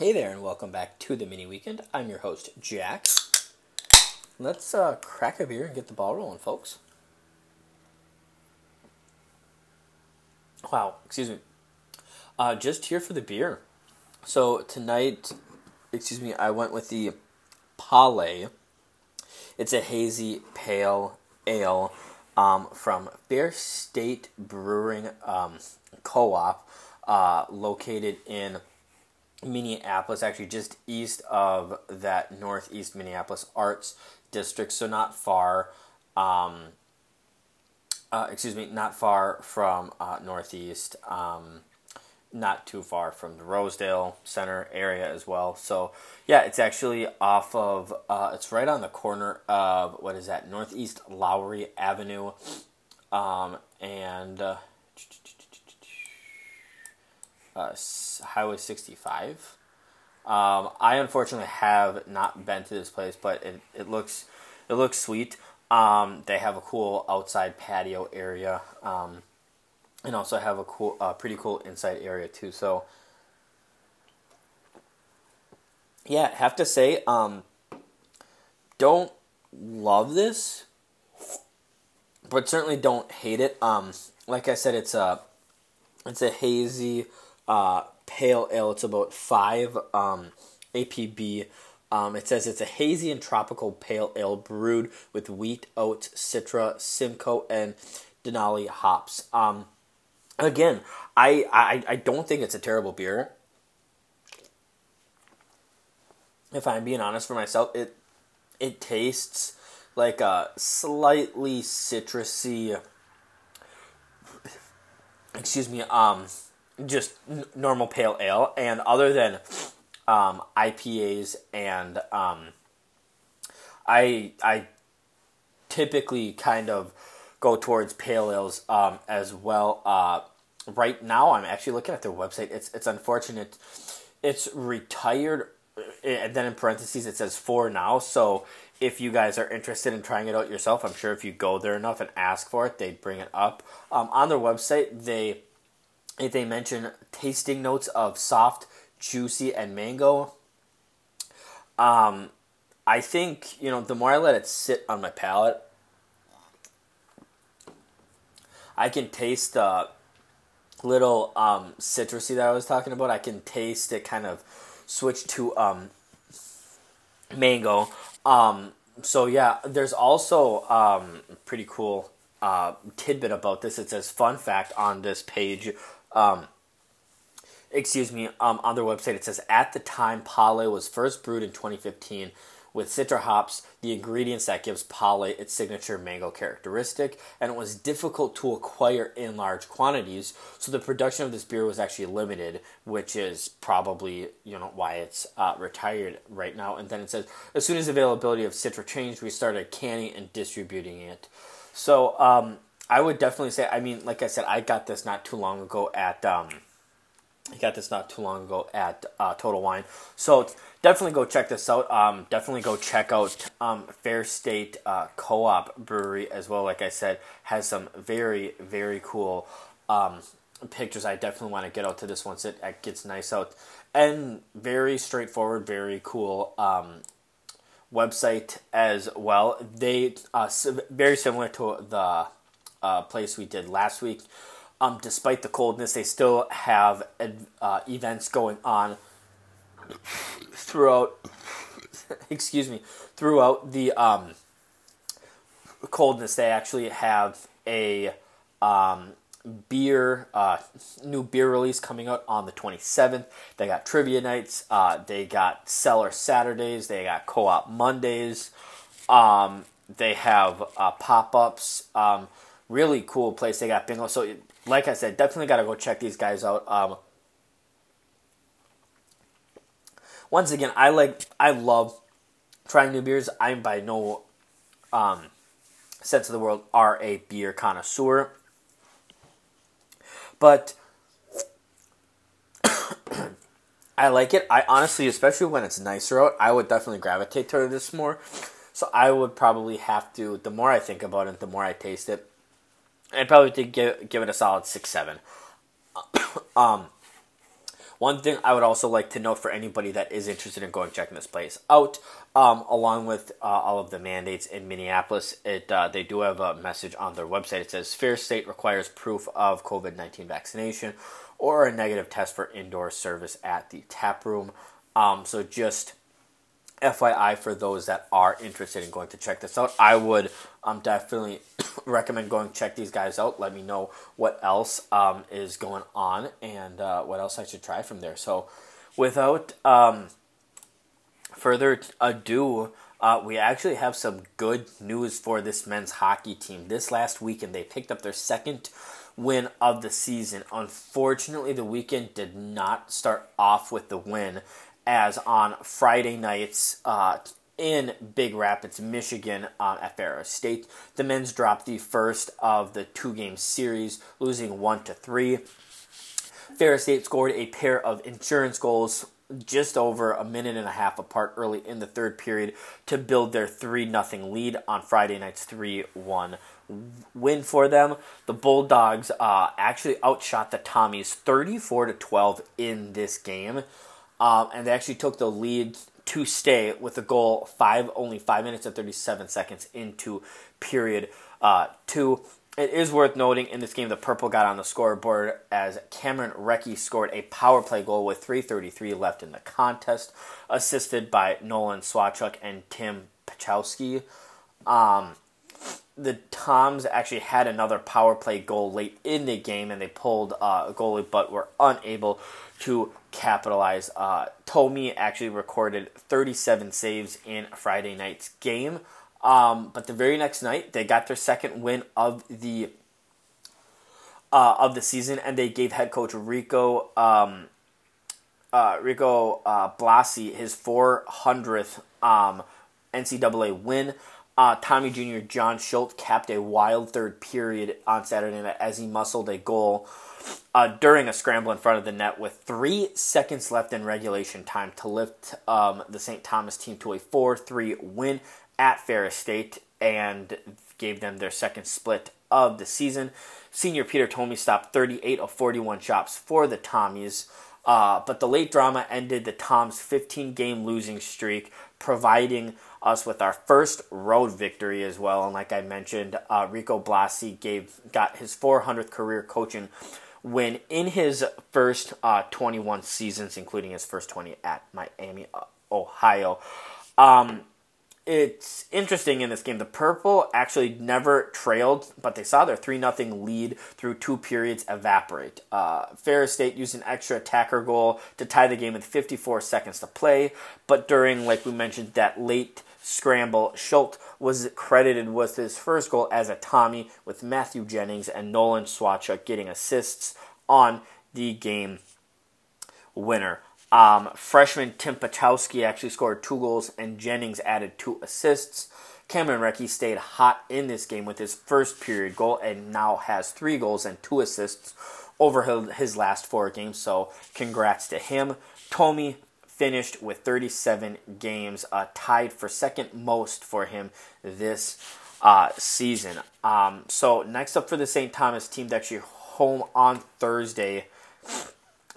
Hey there, and welcome back to the mini weekend. I'm your host, Jack. Let's uh, crack a beer and get the ball rolling, folks. Wow, excuse me. Uh, just here for the beer. So tonight, excuse me, I went with the Pale. It's a hazy pale ale um, from Fair State Brewing um, Co-op, uh, located in Minneapolis, actually just east of that northeast Minneapolis Arts District, so not far. Um, uh, excuse me, not far from uh, northeast. Um, not too far from the Rosedale Center area as well. So yeah, it's actually off of. Uh, it's right on the corner of what is that? Northeast Lowry Avenue, um, and uh, Highway 65. Um, I unfortunately have not been to this place, but it, it looks it looks sweet. Um, they have a cool outside patio area, um, and also have a cool, uh, pretty cool inside area too. So, yeah, have to say, um, don't love this, but certainly don't hate it. Um, like I said, it's a it's a hazy uh, pale ale. It's about five um, ABV. Um, it says it's a hazy and tropical pale ale brewed with wheat, oats, citra, Simcoe, and Denali hops. Um, again, I, I I don't think it's a terrible beer. If I'm being honest for myself, it it tastes like a slightly citrusy. Excuse me. Um, just n- normal pale ale, and other than um, IPAs and um, I I typically kind of go towards pale ales um, as well. Uh, right now, I'm actually looking at their website. It's it's unfortunate. It's retired, and then in parentheses it says for now. So if you guys are interested in trying it out yourself, I'm sure if you go there enough and ask for it, they'd bring it up. Um, on their website, they they mention tasting notes of soft, juicy, and mango. Um, I think you know the more I let it sit on my palate, I can taste the little um, citrusy that I was talking about. I can taste it kind of switch to um, mango. Um, so yeah, there's also um, pretty cool uh, tidbit about this. It says fun fact on this page. Um, excuse me. Um, on their website, it says at the time Pale was first brewed in 2015 with citra hops, the ingredients that gives Pale its signature mango characteristic, and it was difficult to acquire in large quantities, so the production of this beer was actually limited, which is probably you know why it's uh, retired right now. And then it says as soon as availability of citra changed, we started canning and distributing it. So um, I would definitely say, I mean, like I said, I got this not too long ago at. Um, I got this not too long ago at uh, Total Wine. So definitely go check this out. Um, definitely go check out um, Fair State uh, Co-op Brewery as well. Like I said, has some very very cool um, pictures. I definitely want to get out to this once it, it gets nice out and very straightforward, very cool um, website as well. They uh, very similar to the uh, place we did last week. Um, despite the coldness, they still have uh, events going on throughout. excuse me, throughout the um, coldness. They actually have a um, beer uh, new beer release coming out on the 27th. They got trivia nights. Uh, they got cellar Saturdays. They got co-op Mondays. Um, they have uh, pop ups. Um, really cool place. They got bingo. So, like I said, definitely got to go check these guys out. Um, once again, I like, I love trying new beers. I'm by no um, sense of the world are a beer connoisseur, but I like it. I honestly, especially when it's nicer out, I would definitely gravitate to this more. So I would probably have to. The more I think about it, the more I taste it, I'd probably give give it a solid six seven. um, One thing I would also like to note for anybody that is interested in going checking this place out, um, along with uh, all of the mandates in Minneapolis, it uh, they do have a message on their website. It says Fair State requires proof of COVID nineteen vaccination or a negative test for indoor service at the tap room. Um, so just FYI for those that are interested in going to check this out, I would um, definitely recommend going check these guys out. Let me know what else um, is going on and uh, what else I should try from there. So, without um, further ado, uh, we actually have some good news for this men's hockey team. This last weekend, they picked up their second win of the season. Unfortunately, the weekend did not start off with the win as on Friday nights uh, in Big Rapids, Michigan, uh, at Ferris State. The men's dropped the first of the two-game series, losing one to three. Ferris State scored a pair of insurance goals just over a minute and a half apart early in the third period to build their 3 0 lead on Friday night's 3 1 win for them. The Bulldogs uh, actually outshot the Tommies 34 to 12 in this game um, and they actually took the lead to stay with the goal five only five minutes and 37 seconds into period uh, two. It is worth noting in this game the purple got on the scoreboard as Cameron Recchi scored a power play goal with 3:33 left in the contest, assisted by Nolan Sawchuk and Tim Pachowski. Um, the Toms actually had another power play goal late in the game, and they pulled uh, a goalie, but were unable to capitalize. Uh, Thome actually recorded 37 saves in Friday night's game. Um, but the very next night, they got their second win of the uh, of the season, and they gave head coach Rico um, uh, Rico uh, Blasi his 400th um, NCAA win. Uh, Tommy Jr. John Schultz capped a wild third period on Saturday night as he muscled a goal uh, during a scramble in front of the net with three seconds left in regulation time to lift um, the St. Thomas team to a 4 3 win at Ferris State and gave them their second split of the season. Senior Peter Thome stopped 38 of 41 shots for the Tommies. Uh, but the late drama ended the Toms' 15 game losing streak, providing us with our first road victory as well. And like I mentioned, uh, Rico Blasi gave got his 400th career coaching win in his first uh, 21 seasons, including his first 20 at Miami, uh, Ohio. Um, it's interesting in this game. The Purple actually never trailed, but they saw their 3 0 lead through two periods evaporate. Uh, Ferris State used an extra attacker goal to tie the game with 54 seconds to play, but during, like we mentioned, that late scramble, Schultz was credited with his first goal as a Tommy, with Matthew Jennings and Nolan Sawchuk getting assists on the game winner. Um, freshman Tim Patowski actually scored two goals, and Jennings added two assists. Cameron Recchi stayed hot in this game with his first period goal and now has three goals and two assists over his last four games. So, congrats to him. Thome finished with 37 games, uh, tied for second most for him this uh, season. Um, so next up for the St. Thomas team, they're actually home on Thursday.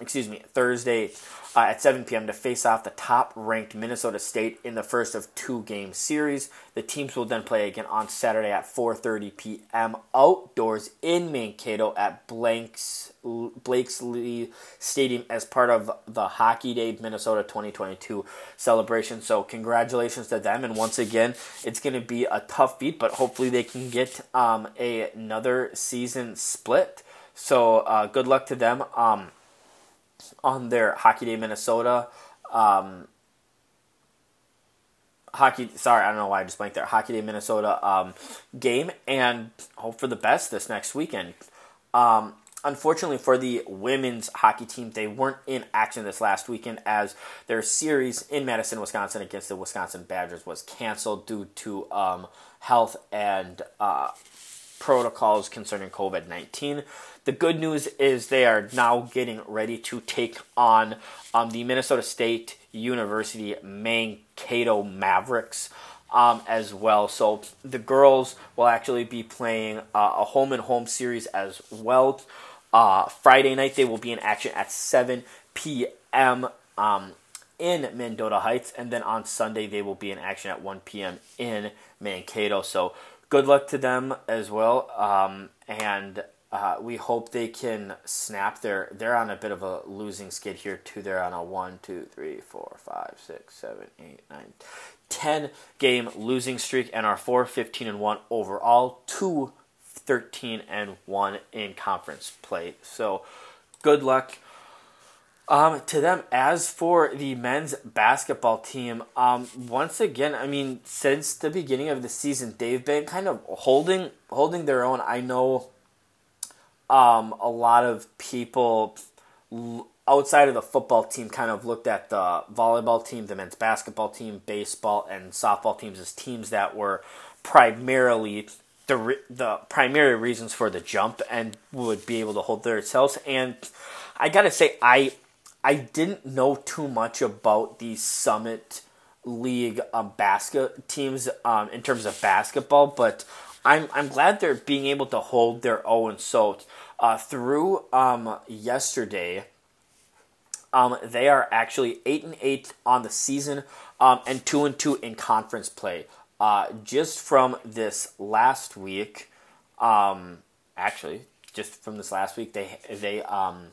Excuse me, Thursday uh, at 7 p.m. to face off the top ranked Minnesota State in the first of two game series. The teams will then play again on Saturday at 4:30 p.m. outdoors in Mankato at Blanks Blakeslee Stadium as part of the Hockey Day Minnesota 2022 celebration. So congratulations to them, and once again, it's going to be a tough beat, but hopefully they can get um, a, another season split. So uh, good luck to them. Um, on their Hockey Day Minnesota um, hockey. Sorry, I don't know why I just blanked there. Hockey Day Minnesota um, game, and hope for the best this next weekend. Um, unfortunately for the women's hockey team, they weren't in action this last weekend as their series in Madison, Wisconsin against the Wisconsin Badgers was canceled due to um, health and uh, protocols concerning COVID 19. The good news is they are now getting ready to take on um, the Minnesota State University Mankato Mavericks. Um, as well. So the girls will actually be playing uh, a home and home series as well. Uh, Friday night they will be in action at 7 p.m. Um, in Mendota Heights, and then on Sunday they will be in action at 1 p.m. in Mankato. So good luck to them as well, um, and uh, we hope they can snap. Their they're on a bit of a losing skid here too. They're on a one, two, three, four, five, six, seven, eight, nine, ten game losing streak, and are 4 15 and one overall. Two 13 and 1 in conference play. So good luck um, to them. As for the men's basketball team, um, once again, I mean, since the beginning of the season, they've been kind of holding holding their own. I know um, a lot of people outside of the football team kind of looked at the volleyball team, the men's basketball team, baseball, and softball teams as teams that were primarily the the primary reasons for the jump and would be able to hold themselves. And I gotta say, I I didn't know too much about the Summit League um, basket teams um, in terms of basketball, but I'm I'm glad they're being able to hold their own. So uh, through um, yesterday, um, they are actually eight and eight on the season, um, and two and two in conference play. Uh, just from this last week, um, actually, just from this last week, they they um,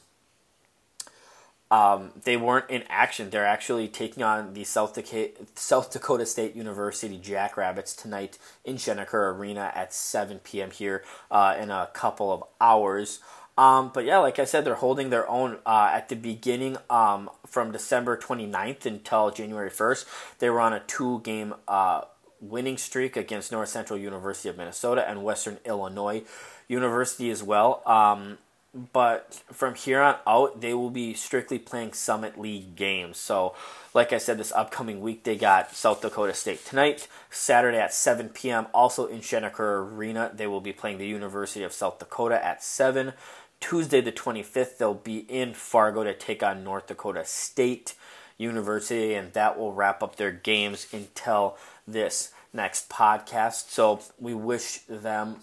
um, they weren't in action. They're actually taking on the South Dakota, South Dakota State University Jackrabbits tonight in Schoenecker Arena at 7 p.m. here uh, in a couple of hours. Um, but yeah, like I said, they're holding their own uh, at the beginning um, from December 29th until January 1st. They were on a two game uh, winning streak against North Central University of Minnesota and Western Illinois University as well. But from here on out, they will be strictly playing Summit League games. So, like I said, this upcoming week, they got South Dakota State tonight, Saturday at 7 p.m., also in Schoenecker Arena. They will be playing the University of South Dakota at 7. Tuesday, the 25th, they'll be in Fargo to take on North Dakota State University, and that will wrap up their games until this next podcast. So, we wish them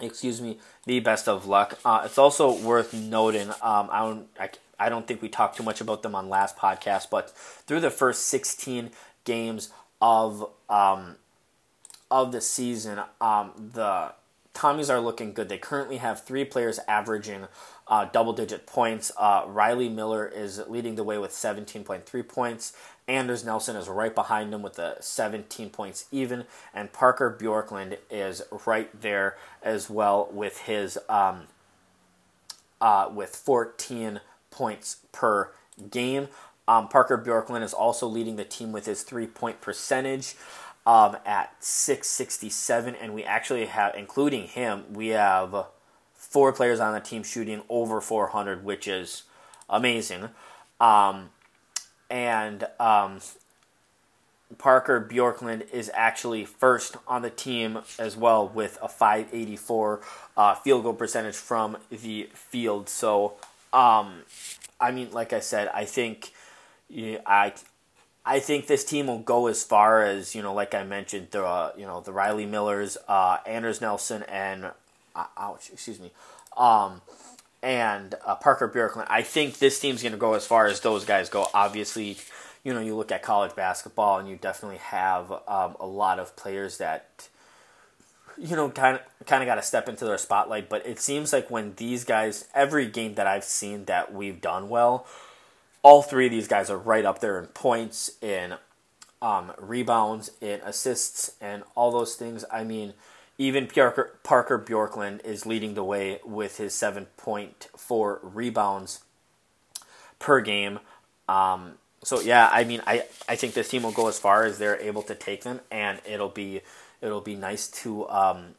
excuse me, the best of luck. Uh, it's also worth noting. Um, I don't. I, I don't think we talked too much about them on last podcast, but through the first 16 games of um, of the season, um, the Tommies are looking good. They currently have three players averaging uh, double digit points. Uh, Riley Miller is leading the way with 17.3 points. Anders Nelson is right behind him with the 17 points even. And Parker Bjorklund is right there as well with his um, uh, with 14 points per game. Um, Parker Bjorklund is also leading the team with his three point percentage um, at 667. And we actually have, including him, we have four players on the team shooting over 400, which is amazing. Um, and um, Parker Bjorklund is actually first on the team as well with a 584 uh, field goal percentage from the field. So, um, I mean, like I said, I think I I think this team will go as far as you know, like I mentioned, the uh, you know the Riley Millers, uh, Anders Nelson, and uh, ouch, excuse me, um, and uh, Parker Bjorklund. I think this team's going to go as far as those guys go. Obviously, you know, you look at college basketball, and you definitely have um, a lot of players that you know kind of kind of got to step into their spotlight. But it seems like when these guys, every game that I've seen that we've done well, all three of these guys are right up there in points, in um, rebounds, in assists, and all those things. I mean even Parker, Parker Bjorklund is leading the way with his 7.4 rebounds per game. Um, so yeah, I mean, I, I think this team will go as far as they're able to take them, and it'll be it'll be nice to um,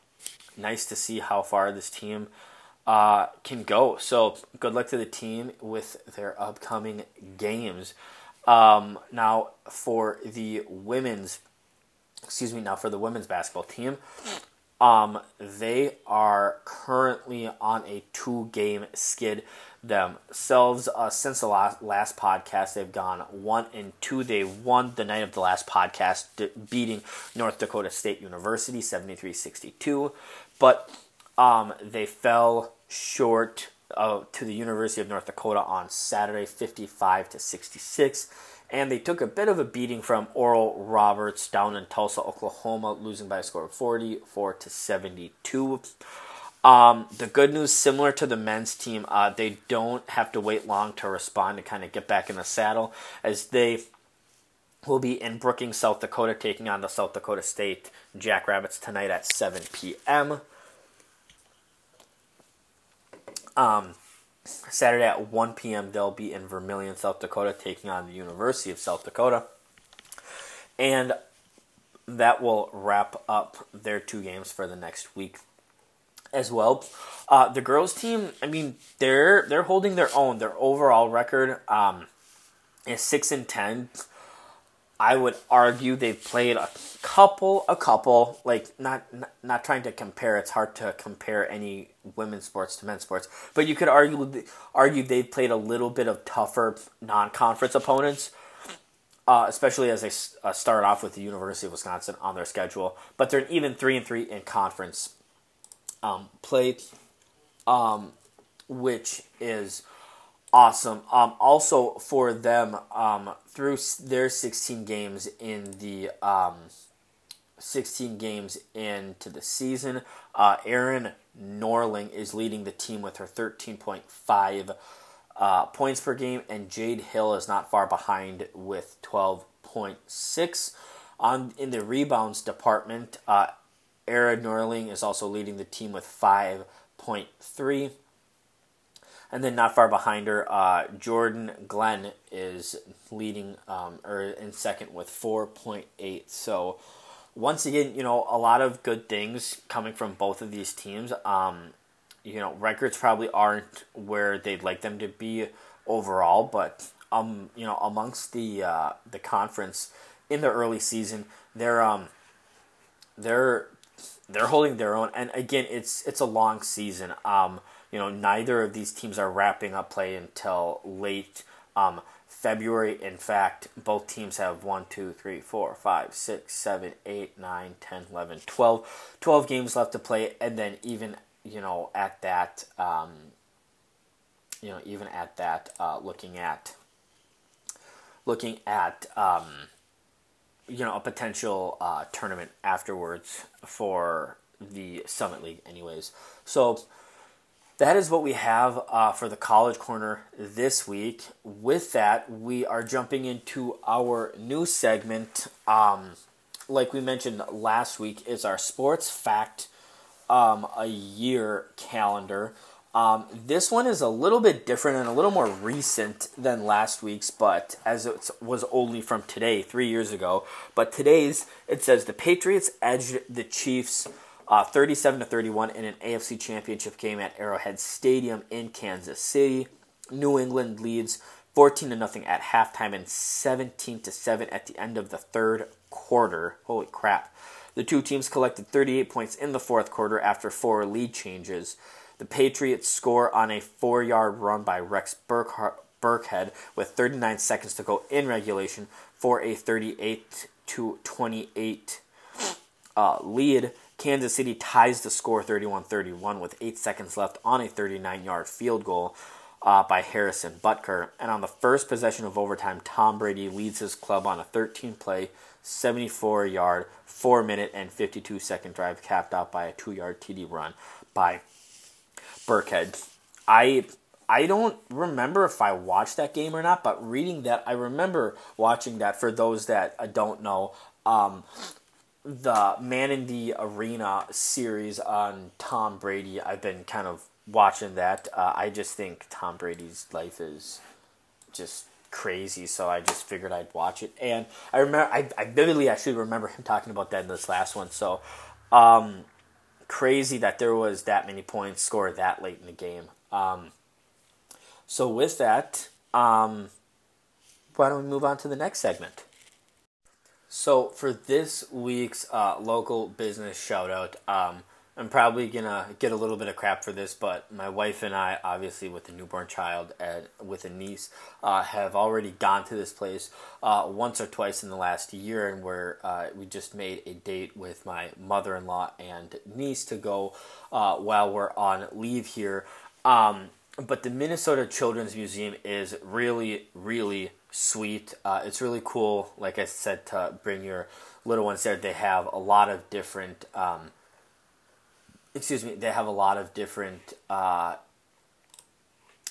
nice to see how far this team uh, can go. So good luck to the team with their upcoming games. Um, now for the women's, excuse me, now for the women's basketball team, um, they are currently on a two game skid themselves. Uh, since the last, last podcast, they've gone one and two. They won the night of the last podcast, beating North Dakota State University 73 62. But um, they fell short uh, to the University of North Dakota on Saturday, 55 to 66. And they took a bit of a beating from Oral Roberts down in Tulsa, Oklahoma, losing by a score of 44 to 72. Um, the good news, similar to the men's team, uh, they don't have to wait long to respond to kind of get back in the saddle as they will be in Brookings, South Dakota, taking on the South Dakota State Jackrabbits tonight at 7 p.m. Um, Saturday at 1 p.m., they'll be in Vermillion, South Dakota, taking on the University of South Dakota. And that will wrap up their two games for the next week as well. Uh, the girls team, I mean, they're they're holding their own. Their overall record um, is six and ten. I would argue they've played a couple, a couple, like not, not not trying to compare. It's hard to compare any women's sports to men's sports, but you could argue argue they've played a little bit of tougher non-conference opponents, uh, especially as they uh, start off with the University of Wisconsin on their schedule. But they're an even three and three in conference um, play, um, which is awesome. Um, also for them, um, through their 16 games in the um, 16 games into the season, uh, Erin Norling is leading the team with her 13.5 uh, points per game, and Jade Hill is not far behind with 12.6. On in the rebounds department, uh, Erin Norling is also leading the team with 5.3. And then not far behind her, uh, Jordan Glenn is leading um, or in second with 4.8. So once again, you know, a lot of good things coming from both of these teams. Um, you know, records probably aren't where they'd like them to be overall, but um, you know, amongst the uh, the conference in the early season, they're um, they're they're holding their own. And again, it's it's a long season. Um, you know, neither of these teams are wrapping up play until late um, February. In fact, both teams have 1, 2, 3, 4, 5, 6, 7, 8, 9, 10, 11, 12, 12 games left to play. And then even, you know, at that, um, you know, even at that, uh, looking at, looking at, um, you know, a potential uh, tournament afterwards for the Summit League, anyways. So, that is what we have uh, for the college corner this week. With that, we are jumping into our new segment. Um, like we mentioned last week, is our sports fact um, a year calendar. Um, this one is a little bit different and a little more recent than last week's, but as it was only from today, three years ago. But today's, it says the Patriots edged the Chiefs uh, 37 to 31 in an AFC Championship game at Arrowhead Stadium in Kansas City. New England leads 14 to nothing at halftime and 17 to 7 at the end of the third quarter. Holy crap. The two teams collected 38 points in the fourth quarter after four lead changes. The Patriots score on a four yard run by Rex Burkhead with 39 seconds to go in regulation for a 38 to 28 uh, lead. Kansas City ties the score 31 31 with 8 seconds left on a 39 yard field goal uh, by Harrison Butker. And on the first possession of overtime, Tom Brady leads his club on a 13 play, 74 yard, 4 minute, and 52 second drive capped out by a 2 yard TD run by Burkhead. I I don't remember if I watched that game or not, but reading that, I remember watching that. For those that don't know, um, the Man in the Arena series on Tom Brady. I've been kind of watching that. Uh, I just think Tom Brady's life is just crazy, so I just figured I'd watch it. And I remember, I, I vividly actually remember him talking about that in this last one. So, um, crazy that there was that many points scored that late in the game. Um, so with that, um, why don't we move on to the next segment? So for this week's uh, local business shout out, um, I'm probably gonna get a little bit of crap for this, but my wife and I, obviously with a newborn child and with a niece, uh, have already gone to this place uh, once or twice in the last year, and where uh, we just made a date with my mother-in-law and niece to go uh, while we're on leave here. Um, but the Minnesota Children's Museum is really, really sweet. Uh, it's really cool, like I said, to bring your little ones there. They have a lot of different, um, excuse me, they have a lot of different uh,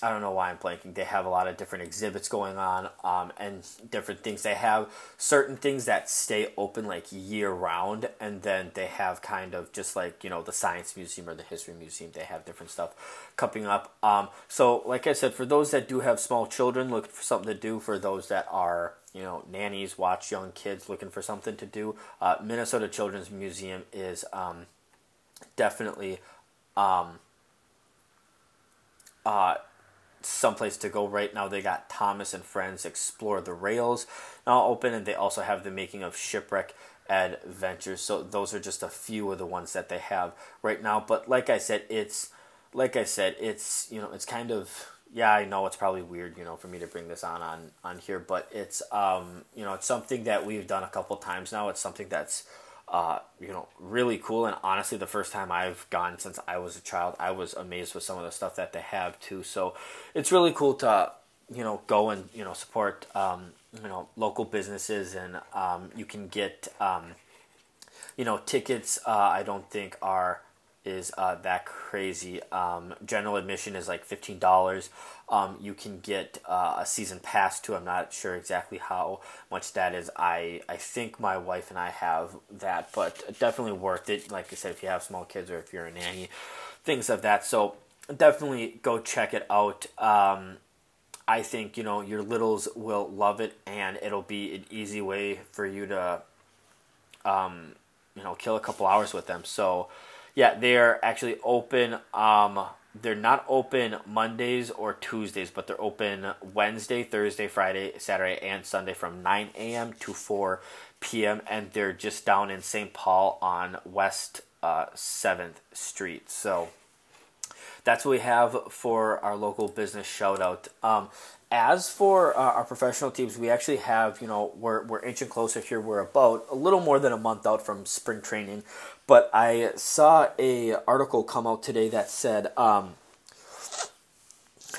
I don't know why I'm blanking. They have a lot of different exhibits going on um, and different things. They have certain things that stay open like year round, and then they have kind of just like you know the science museum or the history museum. They have different stuff coming up. Um, so, like I said, for those that do have small children, looking for something to do. For those that are you know nannies, watch young kids looking for something to do. Uh, Minnesota Children's Museum is um, definitely. Um, uh, someplace to go right now. They got Thomas and Friends Explore the Rails now open, and they also have the making of Shipwreck Adventures. So those are just a few of the ones that they have right now. But like I said, it's like I said, it's you know, it's kind of yeah, I know it's probably weird, you know, for me to bring this on on on here, but it's um, you know, it's something that we've done a couple times now. It's something that's uh, you know, really cool. And honestly, the first time I've gone since I was a child, I was amazed with some of the stuff that they have too. So it's really cool to, you know, go and, you know, support, um, you know, local businesses and um, you can get, um, you know, tickets, uh, I don't think are is uh, that crazy. Um, general admission is like fifteen dollars. Um, you can get uh, a season pass too. I'm not sure exactly how much that is. I I think my wife and I have that, but definitely worth it. Like I said, if you have small kids or if you're a nanny, things of that. So definitely go check it out. Um, I think you know your littles will love it, and it'll be an easy way for you to, um, you know, kill a couple hours with them. So yeah, they're actually open. Um, they're not open Mondays or Tuesdays, but they're open Wednesday, Thursday, Friday, Saturday, and Sunday from 9 a.m. to 4 p.m. And they're just down in St. Paul on West uh, 7th Street. So that's what we have for our local business shout out. Um, as for uh, our professional teams, we actually have, you know, we're, we're inching closer here. We're about a little more than a month out from spring training. But I saw a article come out today that said um,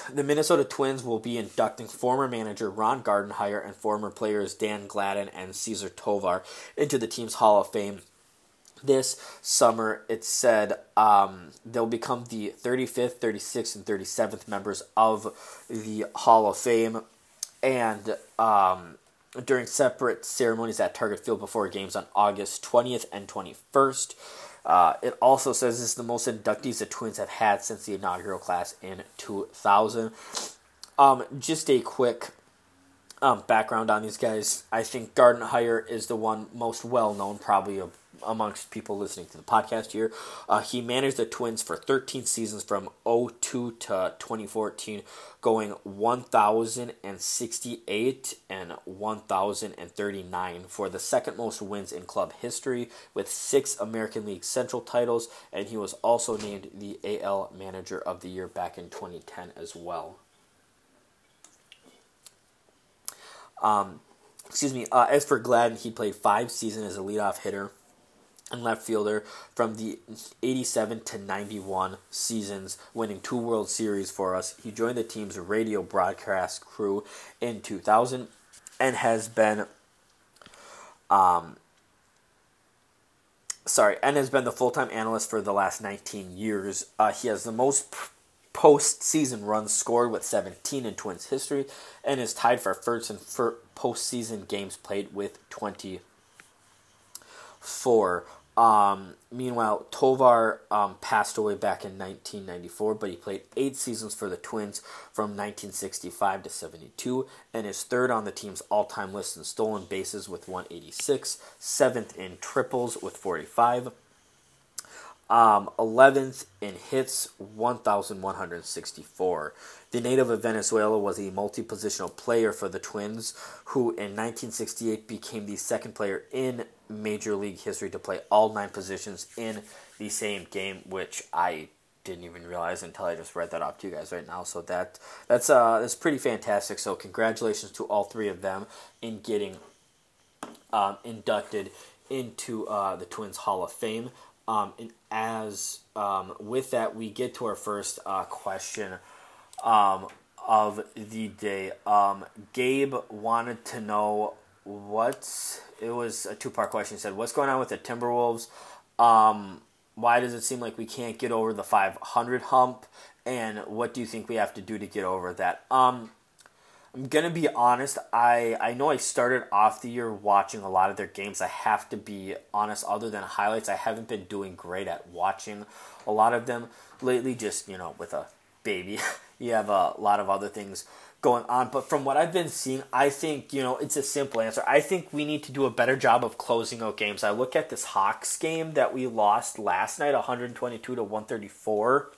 the Minnesota Twins will be inducting former manager Ron Gardenhire and former players Dan Gladden and Cesar Tovar into the team's Hall of Fame this summer, it said um, they'll become the 35th, 36th, and 37th members of the Hall of Fame. And um, during separate ceremonies at Target Field before games on August 20th and 21st. Uh, it also says this is the most inductees the Twins have had since the inaugural class in 2000. Um, just a quick um, background on these guys. I think Gardenhire is the one most well known, probably of amongst people listening to the podcast here. Uh, he managed the Twins for 13 seasons from 02 to 2014, going 1,068 and 1,039 for the second most wins in club history with six American League Central titles, and he was also named the AL Manager of the Year back in 2010 as well. Um, excuse me. Uh, as for Gladden, he played five seasons as a leadoff hitter and left fielder from the 87 to 91 seasons, winning two World Series for us. He joined the team's radio broadcast crew in 2000 and has been um sorry, and has been the full-time analyst for the last 19 years. Uh, he has the most postseason runs scored with 17 in Twins history and is tied for first in postseason games played with 24. Um, meanwhile, Tovar um, passed away back in 1994, but he played eight seasons for the Twins from 1965 to 72, and is third on the team's all-time list in stolen bases with 186, seventh in triples with 45, um, 11th in hits, 1,164. The native of Venezuela was a multi positional player for the Twins, who in 1968 became the second player in Major League history to play all nine positions in the same game, which I didn't even realize until I just read that off to you guys right now. So that that's uh that's pretty fantastic. So congratulations to all three of them in getting um, inducted into uh, the Twins Hall of Fame. Um, and as um, with that, we get to our first uh, question um, of the day. Um, Gabe wanted to know what's it was a two part question. He said, "What's going on with the Timberwolves? Um, why does it seem like we can't get over the 500 hump? And what do you think we have to do to get over that?" Um, I'm gonna be honest. I I know I started off the year watching a lot of their games. I have to be honest. Other than highlights, I haven't been doing great at watching a lot of them lately. Just you know, with a baby, you have a lot of other things going on. But from what I've been seeing, I think, you know, it's a simple answer. I think we need to do a better job of closing out games. I look at this Hawks game that we lost last night, 122 to 134.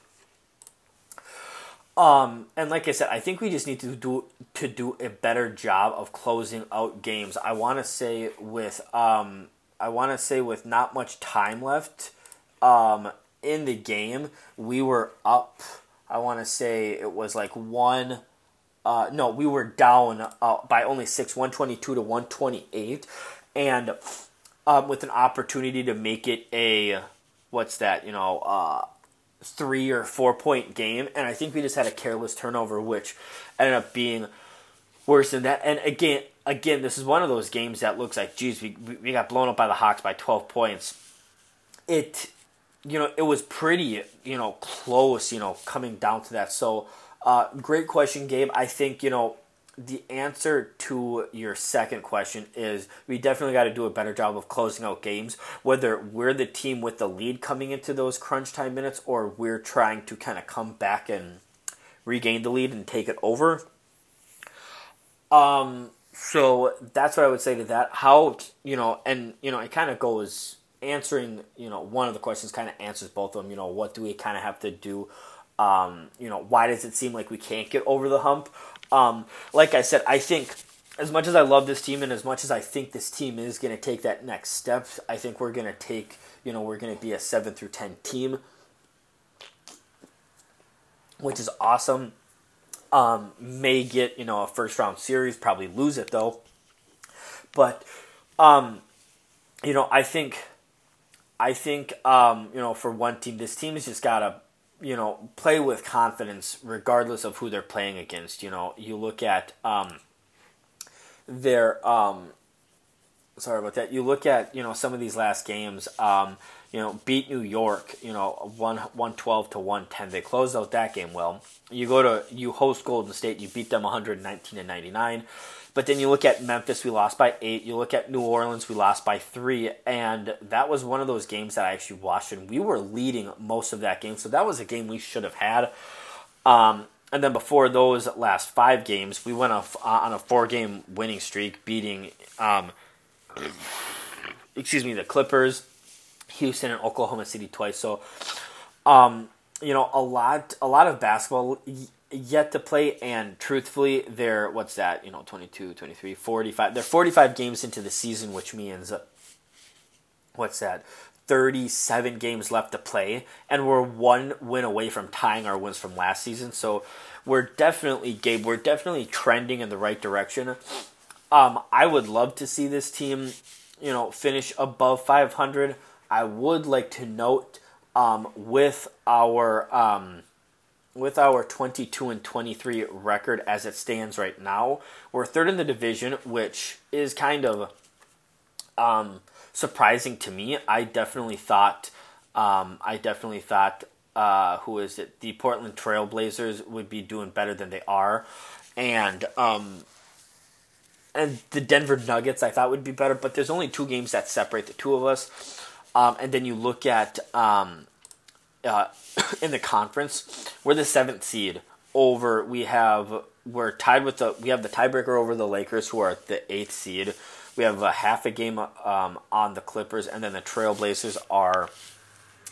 Um, and like I said, I think we just need to do to do a better job of closing out games. I want to say with um, I want to say with not much time left um, in the game, we were up. I want to say it was like one uh, no, we were down uh, by only six, 122 to 128. And um, with an opportunity to make it a, what's that, you know, uh, three or four point game. And I think we just had a careless turnover, which ended up being worse than that. And again, again, this is one of those games that looks like, geez, we, we got blown up by the Hawks by 12 points. It, you know, it was pretty, you know, close, you know, coming down to that. So, uh, great question, Gabe. I think, you know, the answer to your second question is we definitely got to do a better job of closing out games, whether we're the team with the lead coming into those crunch time minutes or we're trying to kind of come back and regain the lead and take it over. Um, so that's what I would say to that. How, you know, and, you know, it kind of goes answering, you know, one of the questions kind of answers both of them. You know, what do we kind of have to do? Um, you know, why does it seem like we can't get over the hump? Um, like I said, I think as much as I love this team and as much as I think this team is going to take that next step, I think we're going to take, you know, we're going to be a 7 through 10 team, which is awesome. Um, may get, you know, a first round series, probably lose it though. But, um, you know, I think, I think, um, you know, for one team, this team has just got to you know, play with confidence regardless of who they're playing against. You know, you look at um, their um, sorry about that. You look at you know some of these last games. Um, you know, beat New York. You know, one one twelve to one ten. They closed out that game well. You go to you host Golden State. You beat them one hundred nineteen to ninety nine. But then you look at Memphis, we lost by eight. You look at New Orleans, we lost by three. And that was one of those games that I actually watched, and we were leading most of that game. So that was a game we should have had. Um, and then before those last five games, we went off, uh, on a four game winning streak, beating, um, excuse me, the Clippers, Houston, and Oklahoma City twice. So, um, you know, a lot, a lot of basketball yet to play and truthfully they're what's that you know 22 23 45 they're 45 games into the season which means what's that 37 games left to play and we're one win away from tying our wins from last season so we're definitely gabe we're definitely trending in the right direction. Um, i would love to see this team you know finish above 500 i would like to note um, with our um, with our 22 and 23 record as it stands right now, we're third in the division, which is kind of um, surprising to me. I definitely thought, um, I definitely thought, uh, who is it? The Portland Trailblazers would be doing better than they are, and um, and the Denver Nuggets I thought would be better. But there's only two games that separate the two of us, um, and then you look at um, uh, in the conference. We're the seventh seed. Over we have we're tied with the we have the tiebreaker over the Lakers who are the eighth seed. We have a half a game um, on the Clippers, and then the Trailblazers are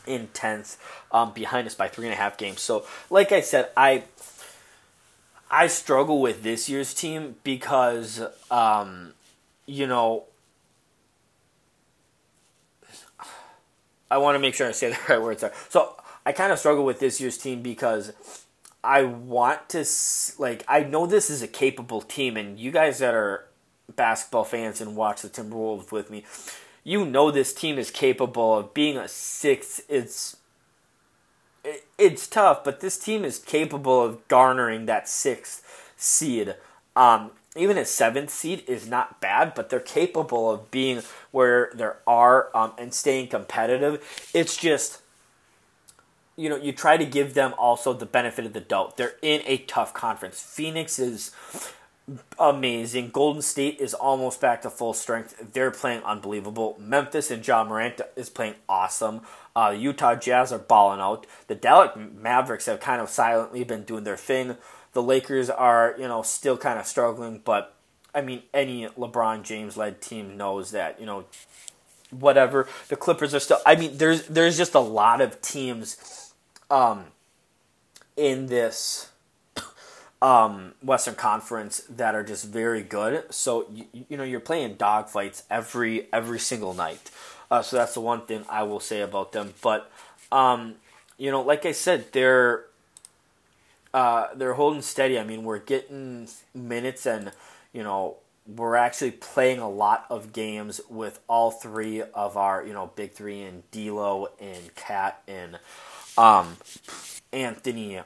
in tenth, um, behind us by three and a half games. So, like I said, I I struggle with this year's team because um, you know I want to make sure I say the right words there. So I kind of struggle with this year's team because I want to like I know this is a capable team, and you guys that are basketball fans and watch the Timberwolves with me, you know this team is capable of being a sixth. It's it, it's tough, but this team is capable of garnering that sixth seed. Um, even a seventh seed is not bad, but they're capable of being where there are um, and staying competitive. It's just, you know, you try to give them also the benefit of the doubt. They're in a tough conference. Phoenix is amazing. Golden State is almost back to full strength. They're playing unbelievable. Memphis and Ja Morant is playing awesome. Uh, Utah Jazz are balling out. The Dallas Mavericks have kind of silently been doing their thing. The Lakers are, you know, still kind of struggling, but I mean, any LeBron James led team knows that, you know, whatever. The Clippers are still. I mean, there's there's just a lot of teams, um, in this um, Western Conference that are just very good. So you, you know you're playing dogfights every every single night. Uh, so that's the one thing I will say about them. But um, you know, like I said, they're uh, they're holding steady. I mean, we're getting minutes, and you know, we're actually playing a lot of games with all three of our you know big three and D'Lo and Cat and um, Anthony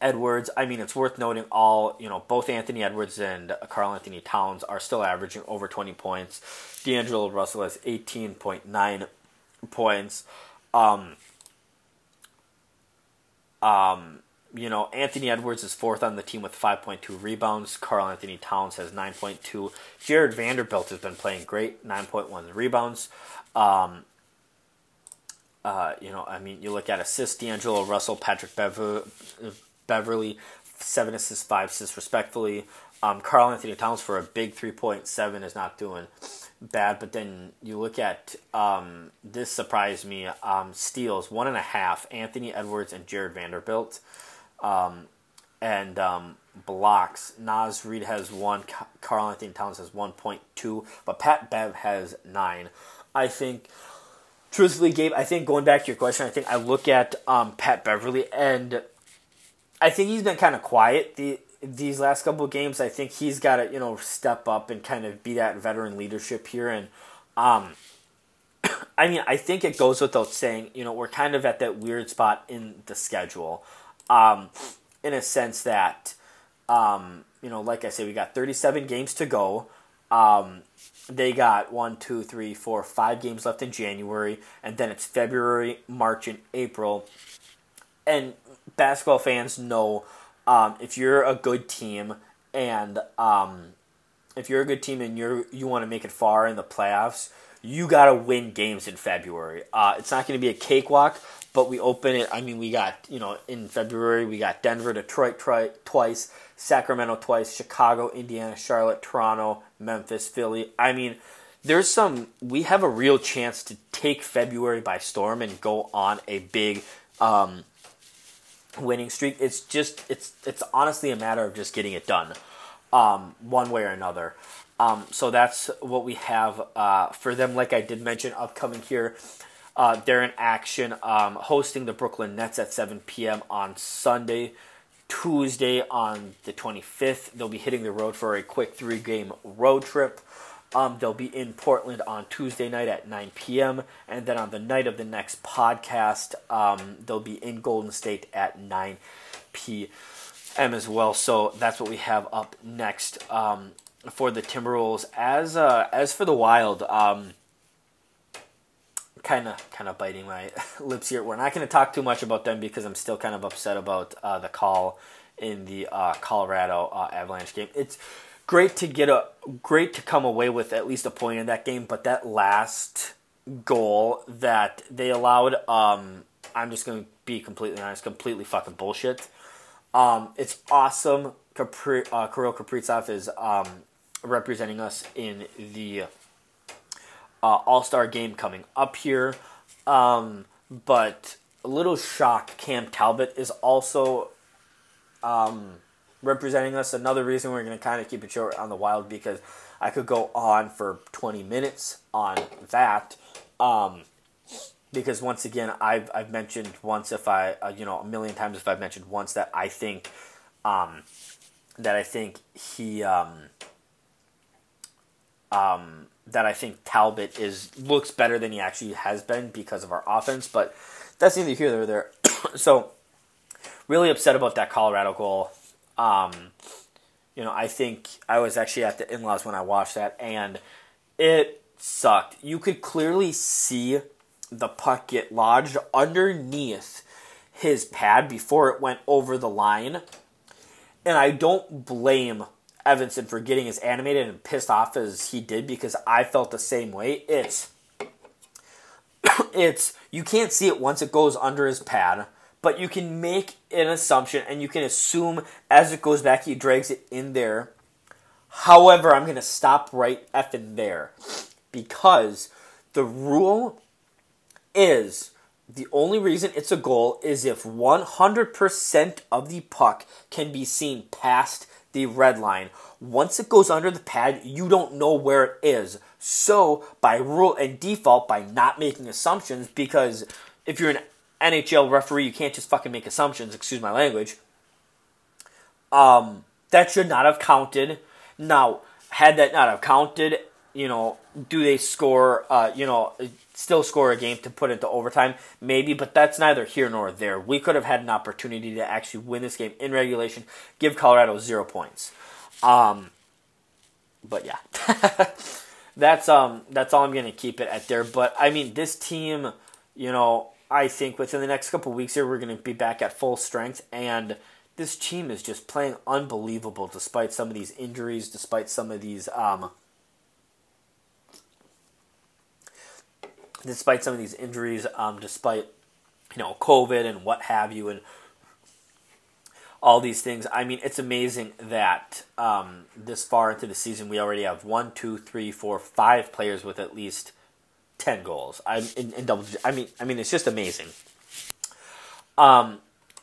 Edwards. I mean, it's worth noting all you know both Anthony Edwards and Karl-Anthony Towns are still averaging over twenty points. D'Angelo Russell has eighteen point nine points. Um, um, you know, Anthony Edwards is fourth on the team with 5.2 rebounds. Karl-Anthony Towns has 9.2. Jared Vanderbilt has been playing great, 9.1 rebounds. Um, uh, you know, I mean, you look at assists, D'Angelo Russell, Patrick Bever- Beverley, seven assists, five assists, respectfully. Um, Karl-Anthony Towns for a big 3.7 is not doing bad, but then you look at um, this surprised me. Um, steals one and a half. Anthony Edwards and Jared Vanderbilt. Um, and um, blocks. Naz Reid has one. Karl-Anthony Towns has 1.2. But Pat Bev has nine. I think, truthfully, Gabe, I think going back to your question, I think I look at um, Pat Beverley, and I think he's been kind of quiet the these last couple of games. I think he's got to you know step up and kind of be that veteran leadership here. And um, I mean, I think it goes without saying, you know, we're kind of at that weird spot in the schedule um, in a sense that, um, you know, like I said, we got 37 games to go. Um, they got one, two, three, four, five games left in January, and then it's February, March, and April. And basketball fans know um, if you're a good team and um, if you're a good team and you're you want to make it far in the playoffs, you got to win games in February. Uh, it's not going to be a cakewalk, but we open it. I mean, we got you know in February we got Denver, Detroit tri- twice, Sacramento twice, Chicago, Indiana, Charlotte, Toronto, Memphis, Philly. I mean, there's some. We have a real chance to take February by storm and go on a big um, winning streak. It's just it's it's honestly a matter of just getting it done, um, one way or another. Um, so that's what we have uh, for them. Like I did mention, upcoming here uh, they're in action, um, hosting the Brooklyn Nets at 7 p.m. on Sunday. Tuesday on the 25th, they'll be hitting the road for a quick three game road trip. Um, they'll be in Portland on Tuesday night at 9 p.m. And then on the night of the next podcast, um, they'll be in Golden State at 9 p.m. as well. So that's what we have up next um, for the Timberwolves. As uh, as for the Wild, um, kind of kind of biting my lips here. We're not going to talk too much about them because I'm still kind of upset about uh, the call in the uh, Colorado uh, Avalanche game. It's great to get a great to come away with at least a point in that game, but that last goal that they allowed, um, I'm just going to be completely honest, completely fucking bullshit. Um, it's awesome. Capri, uh, Kirill Kaprizov is um, representing us in the uh, All Star game coming up here. Um, but a little shocked Cam Talbot is also um, representing us. Another reason we're going to kind of keep it short on the Wild because I could go on for 20 minutes on that. Um, because once again, I've, I've mentioned once if I, uh, you know, a million times if I've mentioned once that I think, um, that I think he, um, um, that I think Talbot is looks better than he actually has been because of our offense, but that's neither here nor there. so really upset about that Colorado goal. Um, you know, I think I was actually at the in-laws when I watched that, and it sucked. You could clearly see the puck get lodged underneath his pad before it went over the line. And I don't blame Evason for getting as animated and pissed off as he did because I felt the same way. It's it's you can't see it once it goes under his pad, but you can make an assumption and you can assume as it goes back he drags it in there. However, I'm gonna stop right effing there because the rule is the only reason it's a goal is if 100% of the puck can be seen past the red line. Once it goes under the pad, you don't know where it is. So, by rule and default, by not making assumptions, because if you're an NHL referee, you can't just fucking make assumptions, excuse my language. Um, that should not have counted. Now, had that not have counted, you know, do they score, uh, you know, still score a game to put into overtime? Maybe, but that's neither here nor there. We could have had an opportunity to actually win this game in regulation, give Colorado zero points. Um, but yeah, that's um that's all I'm gonna keep it at there. But I mean, this team, you know, I think within the next couple weeks here, we're gonna be back at full strength and. This team is just playing unbelievable despite some of these injuries, despite some of these um, despite some of these injuries, um, despite you know COVID and what have you, and all these things. I mean, it's amazing that um, this far into the season, we already have one, two, three, four, five players with at least ten goals. I'm in, in double. I mean, I mean, it's just amazing. Um,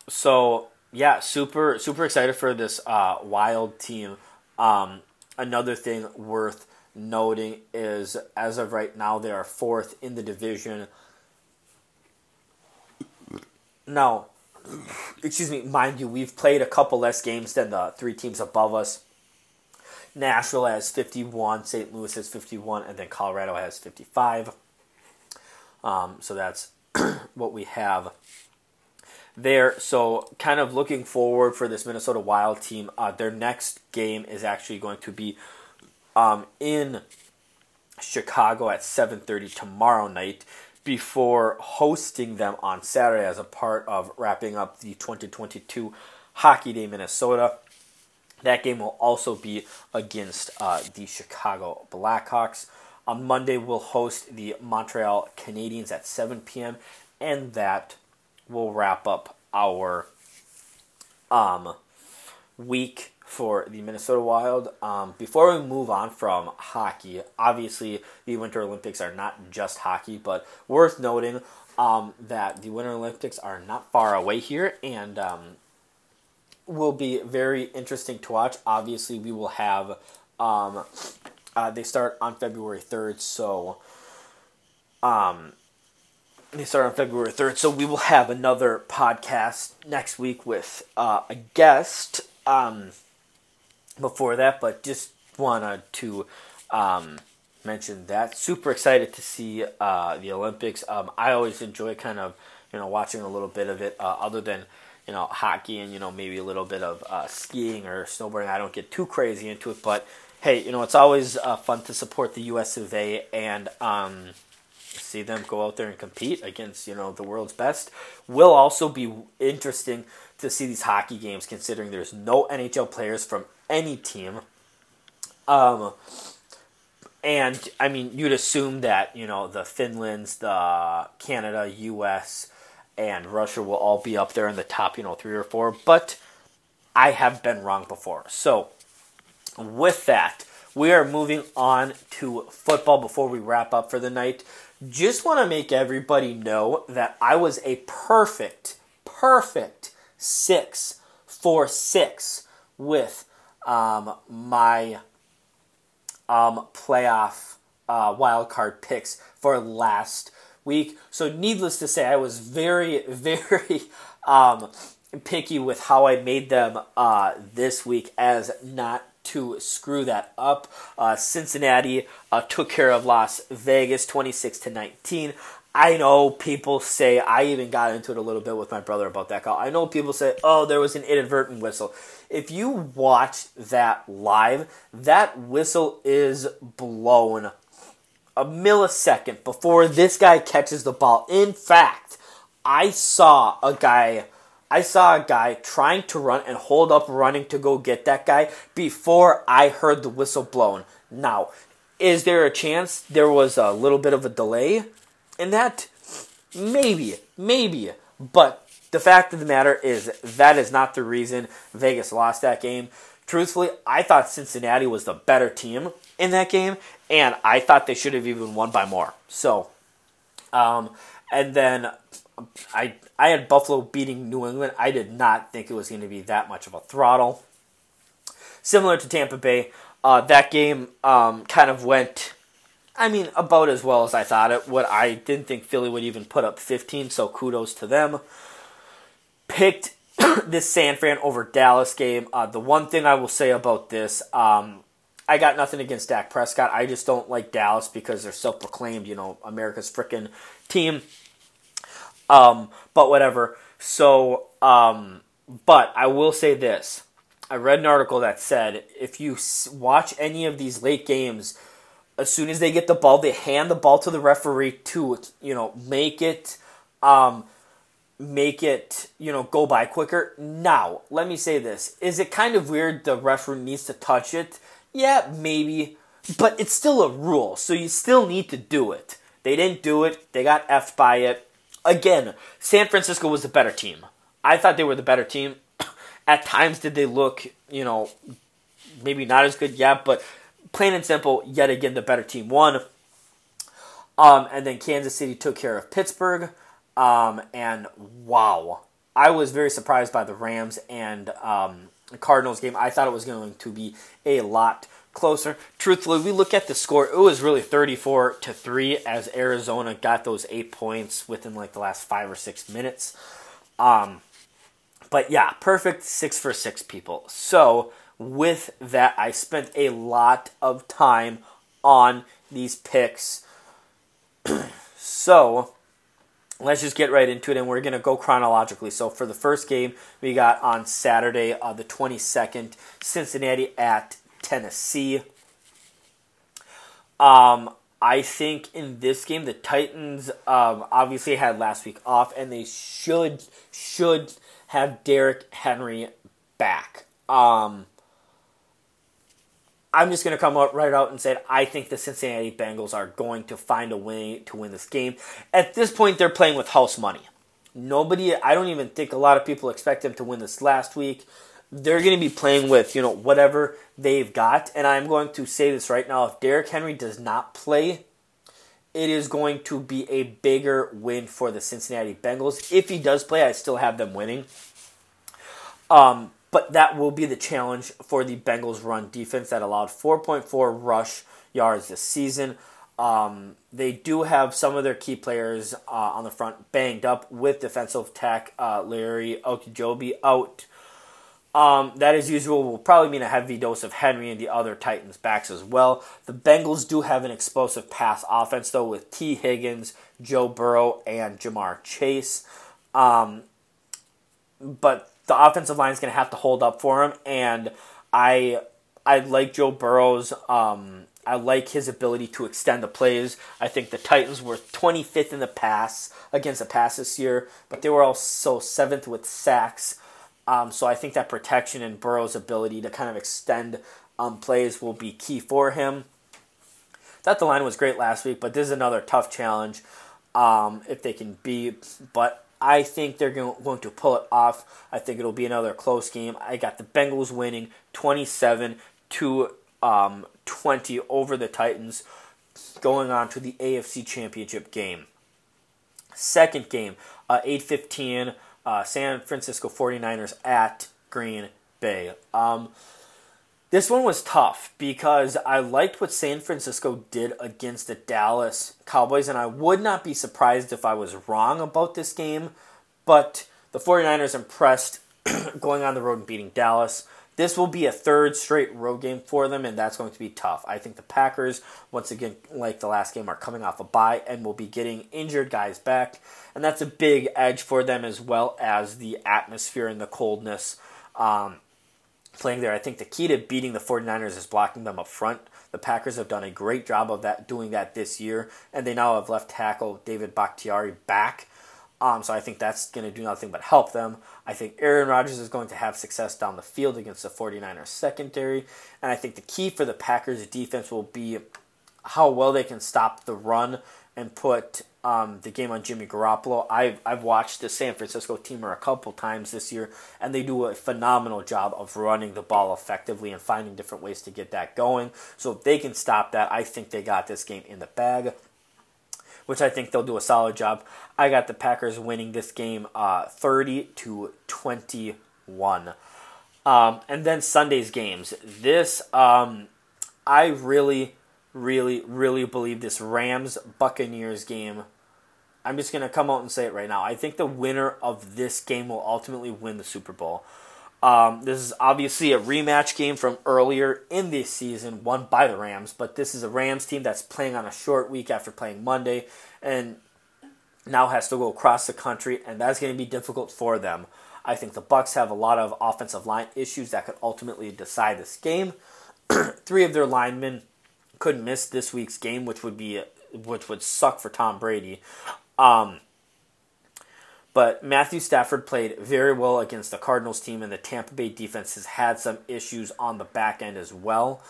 so yeah, super, super excited for this uh, wild team. Um, another thing worth noting is as of right now they are fourth in the division. Now, excuse me, mind you, we've played a couple less games than the three teams above us. Nashville has 51, St. Louis has 51, and then Colorado has 55. Um, so that's what we have there. So, kind of looking forward for this Minnesota Wild team. Uh, their next game is actually going to be um, in Chicago at 7:30 tomorrow night before hosting them on Saturday as a part of wrapping up the 2022 Hockey Day Minnesota. That game will also be against uh, the Chicago Blackhawks. On Monday, we'll host the Montreal Canadiens at 7 p.m., and that will wrap up our um, week for the Minnesota Wild. Um, before we move on from hockey, obviously the Winter Olympics are not just hockey, but worth noting um, that the Winter Olympics are not far away here and um, will be very interesting to watch. Obviously, we will have. Um, uh, they start on February 3rd, so. Um, they start on February 3rd, so we will have another podcast next week with uh, a guest. Um, before that, but just wanted to um, mention that. Super excited to see uh, the Olympics. Um, I always enjoy kind of you know watching a little bit of it, uh, other than you know hockey and you know maybe a little bit of uh, skiing or snowboarding. I don't get too crazy into it, but hey, you know it's always uh, fun to support the U.S. of A. and. Um, see them go out there and compete against you know the world's best will also be interesting to see these hockey games considering there's no NHL players from any team. Um, and I mean, you'd assume that you know the Finlands, the Canada, U.S., and Russia will all be up there in the top, you know, three or four. But I have been wrong before. So with that, we are moving on to football before we wrap up for the night. Just want to make everybody know that I was a perfect, perfect six for six with um, my um, playoff uh, wild card picks for last week. So, needless to say, I was very, very um, picky with how I made them uh, this week, as not to screw that up. Uh, Cincinnati uh, took care of Las Vegas 26 to 19. I know people say I even got into it a little bit with my brother about that call. I know people say, "Oh, there was an inadvertent whistle." If you watch that live, that whistle is blown a millisecond before this guy catches the ball. In fact, I saw a guy I saw a guy trying to run and hold up running to go get that guy before I heard the whistle blown. Now, is there a chance there was a little bit of a delay in that? Maybe, maybe. But the fact of the matter is that is not the reason Vegas lost that game. Truthfully, I thought Cincinnati was the better team in that game, and I thought they should have even won by more. So, um, and then I I had Buffalo beating New England. I did not think it was going to be that much of a throttle. Similar to Tampa Bay, uh, that game um, kind of went, I mean, about as well as I thought it would. I didn't think Philly would even put up 15, so kudos to them. Picked this San Fran over Dallas game. Uh, the one thing I will say about this, um, I got nothing against Dak Prescott. I just don't like Dallas because they're self proclaimed, you know, America's freaking team. Um, but whatever. So, um, but I will say this. I read an article that said if you watch any of these late games, as soon as they get the ball, they hand the ball to the referee to, you know, make it, um, make it, you know, go by quicker. Now, let me say this. Is it kind of weird the referee needs to touch it? Yeah, maybe. But it's still a rule, so you still need to do it. They didn't do it. They got effed by it. Again, San Francisco was the better team. I thought they were the better team. At times, did they look, you know, maybe not as good? Yeah, but plain and simple, yet again, the better team won. Um, and then Kansas City took care of Pittsburgh. Um, and wow, I was very surprised by the Rams and um, Cardinals game. I thought it was going to be a lot closer. Truthfully, we look at the score, it was really 34 to 3 as Arizona got those 8 points within like the last 5 or 6 minutes. Um but yeah, perfect 6 for 6 people. So, with that, I spent a lot of time on these picks. so, let's just get right into it and we're going to go chronologically. So, for the first game, we got on Saturday, uh, the 22nd, Cincinnati at Tennessee. Um, I think in this game the Titans um, obviously had last week off, and they should should have Derrick Henry back. Um, I'm just going to come out right out and say I think the Cincinnati Bengals are going to find a way to win this game. At this point, they're playing with house money. Nobody, I don't even think a lot of people expect them to win this last week they're going to be playing with, you know, whatever they've got. And I'm going to say this right now if Derrick Henry does not play, it is going to be a bigger win for the Cincinnati Bengals. If he does play, I still have them winning. Um, but that will be the challenge for the Bengals run defense that allowed 4.4 rush yards this season. Um, they do have some of their key players uh, on the front banged up with defensive tack uh, Larry Ogunjobi out um, usual, will probably mean a heavy dose of Henry and the other Titans backs as well. The Bengals do have an explosive pass offense, though, with Tee Higgins, Joe Burrow, and Ja'Marr Chase. Um, but the offensive line is going to have to hold up for him, and I I like Joe Burrow's. Um, I like his ability to extend the plays. I think the Titans were 25th in the pass against the pass this year, but they were also seventh with sacks. Um, so I think that protection and Burrow's ability to kind of extend um, plays will be key for him. That the line was great last week, but this is another tough challenge um, if they can be. But I think they're going to pull it off. I think it'll be another close game. I got the Bengals winning 27 to um, 20 over the Titans, going on to the AFC Championship game. Second game, uh, 8:15 uh, San Francisco 49ers at Green Bay. Um, this one was tough because I liked what San Francisco did against the Dallas Cowboys, and I would not be surprised if I was wrong about this game. But the 49ers impressed going on the road and beating Dallas. this will be a third straight road game for them, and that's going to be tough. I think the Packers, once again, like the last game, are coming off a bye and will be getting injured guys back, and that's a big edge for them as well as the atmosphere and the coldness. Um, playing there, I think the key to beating the 49ers is blocking them up front. The Packers have done a great job of that, doing that this year, and they now have left tackle David Bakhtiari back. Um, so I think that's going to do nothing but help them. I think Aaron Rodgers is going to have success down the field against the 49ers secondary. And I think the key for the Packers defense will be how well they can stop the run and put um, the game on Jimmy Garoppolo. I've, I've watched the San Francisco teamer a couple times this year, and they do a phenomenal job of running the ball effectively and finding different ways to get that going. So if they can stop that, I think they got this game in the bag which I think they'll do a solid job. I got the Packers winning this game uh, 30 to 21. Um, and then Sunday's games. This, um, I really, really, really believe this Rams Buccaneers game. I'm just going to come out and say it right now. I think the winner of this game will ultimately win the Super Bowl. Um, this is obviously a rematch game from earlier in this season, won by the Rams, but this is a Rams team that's playing on a short week after playing Monday and now has to go across the country, and that's going to be difficult for them. I think the Bucks have a lot of offensive line issues that could ultimately decide this game. Three of their linemen could miss this week's game, which would be which would suck for Tom Brady. Um, but Matthew Stafford played very well against the Cardinals team, and the Tampa Bay defense has had some issues on the back end as well.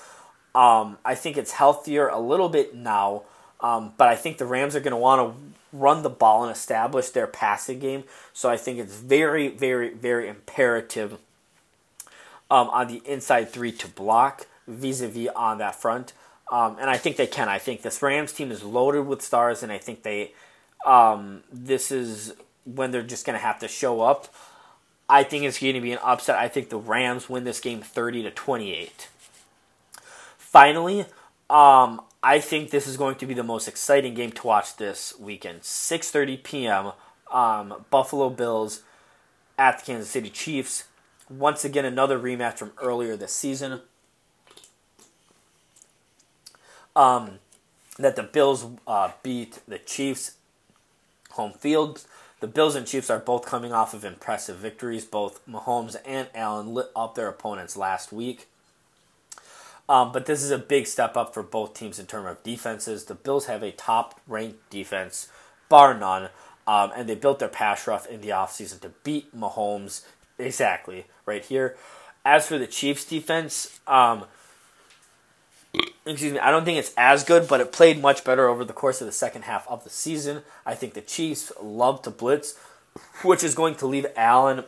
Um, I think it's healthier a little bit now, um, but I think the Rams are going to want to run the ball and establish their passing game. So I think it's very, very, very imperative um, on the inside three to block vis a vis on that front. Um, and I think they can. I think this Rams team is loaded with stars, and I think they um, this is when they're just going to have to show up. I think it's going to be an upset. I think the Rams win this game 30 to 28. Finally, um, I think this is going to be the most exciting game to watch this weekend. 6:30 p.m. Um, Buffalo Bills at the Kansas City Chiefs. Once again, another rematch from earlier this season. Um, that the Bills uh, beat the Chiefs home field. The Bills and Chiefs are both coming off of impressive victories. Both Mahomes and Allen lit up their opponents last week. Um, but this is a big step up for both teams in terms of defenses. The Bills have a top ranked defense, bar none, um, and they built their pass rush in the offseason to beat Mahomes exactly right here. As for the Chiefs defense, um, excuse me, I don't think it's as good, but it played much better over the course of the second half of the season. I think the Chiefs love to blitz, which is going to leave Allen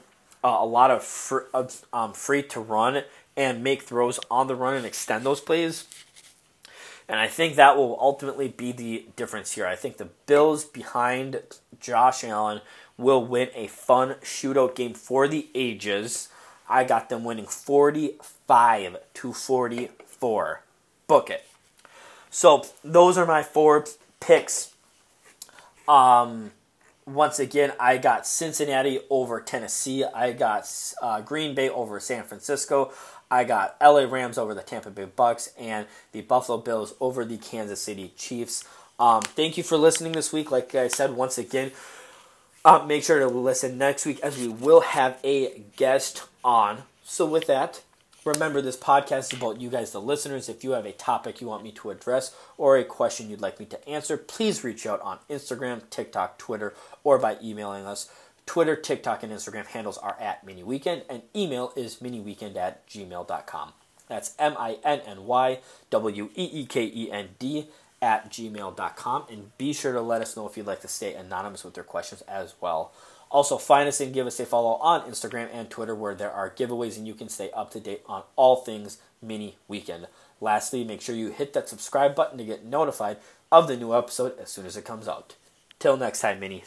uh, a lot of free, um, free to run and make throws on the run and extend those plays. And I think that will ultimately be the difference here. I think the Bills behind Josh Allen will win a fun shootout game for the ages. I got them winning 45 to 44 book it. So those are my four picks. Um, once again, I got Cincinnati over Tennessee. I got uh, Green Bay over San Francisco. I got LA Rams over the Tampa Bay Bucks and the Buffalo Bills over the Kansas City Chiefs. Um, thank you for listening this week. Like I said, once again, uh, make sure to listen next week as we will have a guest on. So with that, Remember, this podcast is about you guys, the listeners. If you have a topic you want me to address or a question you'd like me to answer, please reach out on Instagram, TikTok, Twitter, or by emailing us. Twitter, TikTok, and Instagram handles are at Minny Weekend, and email is minnyweekend at gmail.com. That's M I N N Y W E E K E N D at gmail.com. And be sure to let us know if you'd like to stay anonymous with your questions as well. Also, find us and give us a follow on Instagram and Twitter where there are giveaways and you can stay up to date on all things minny weekend. Lastly, make sure you hit that subscribe button to get notified of the new episode as soon as it comes out. Till next time, Mini.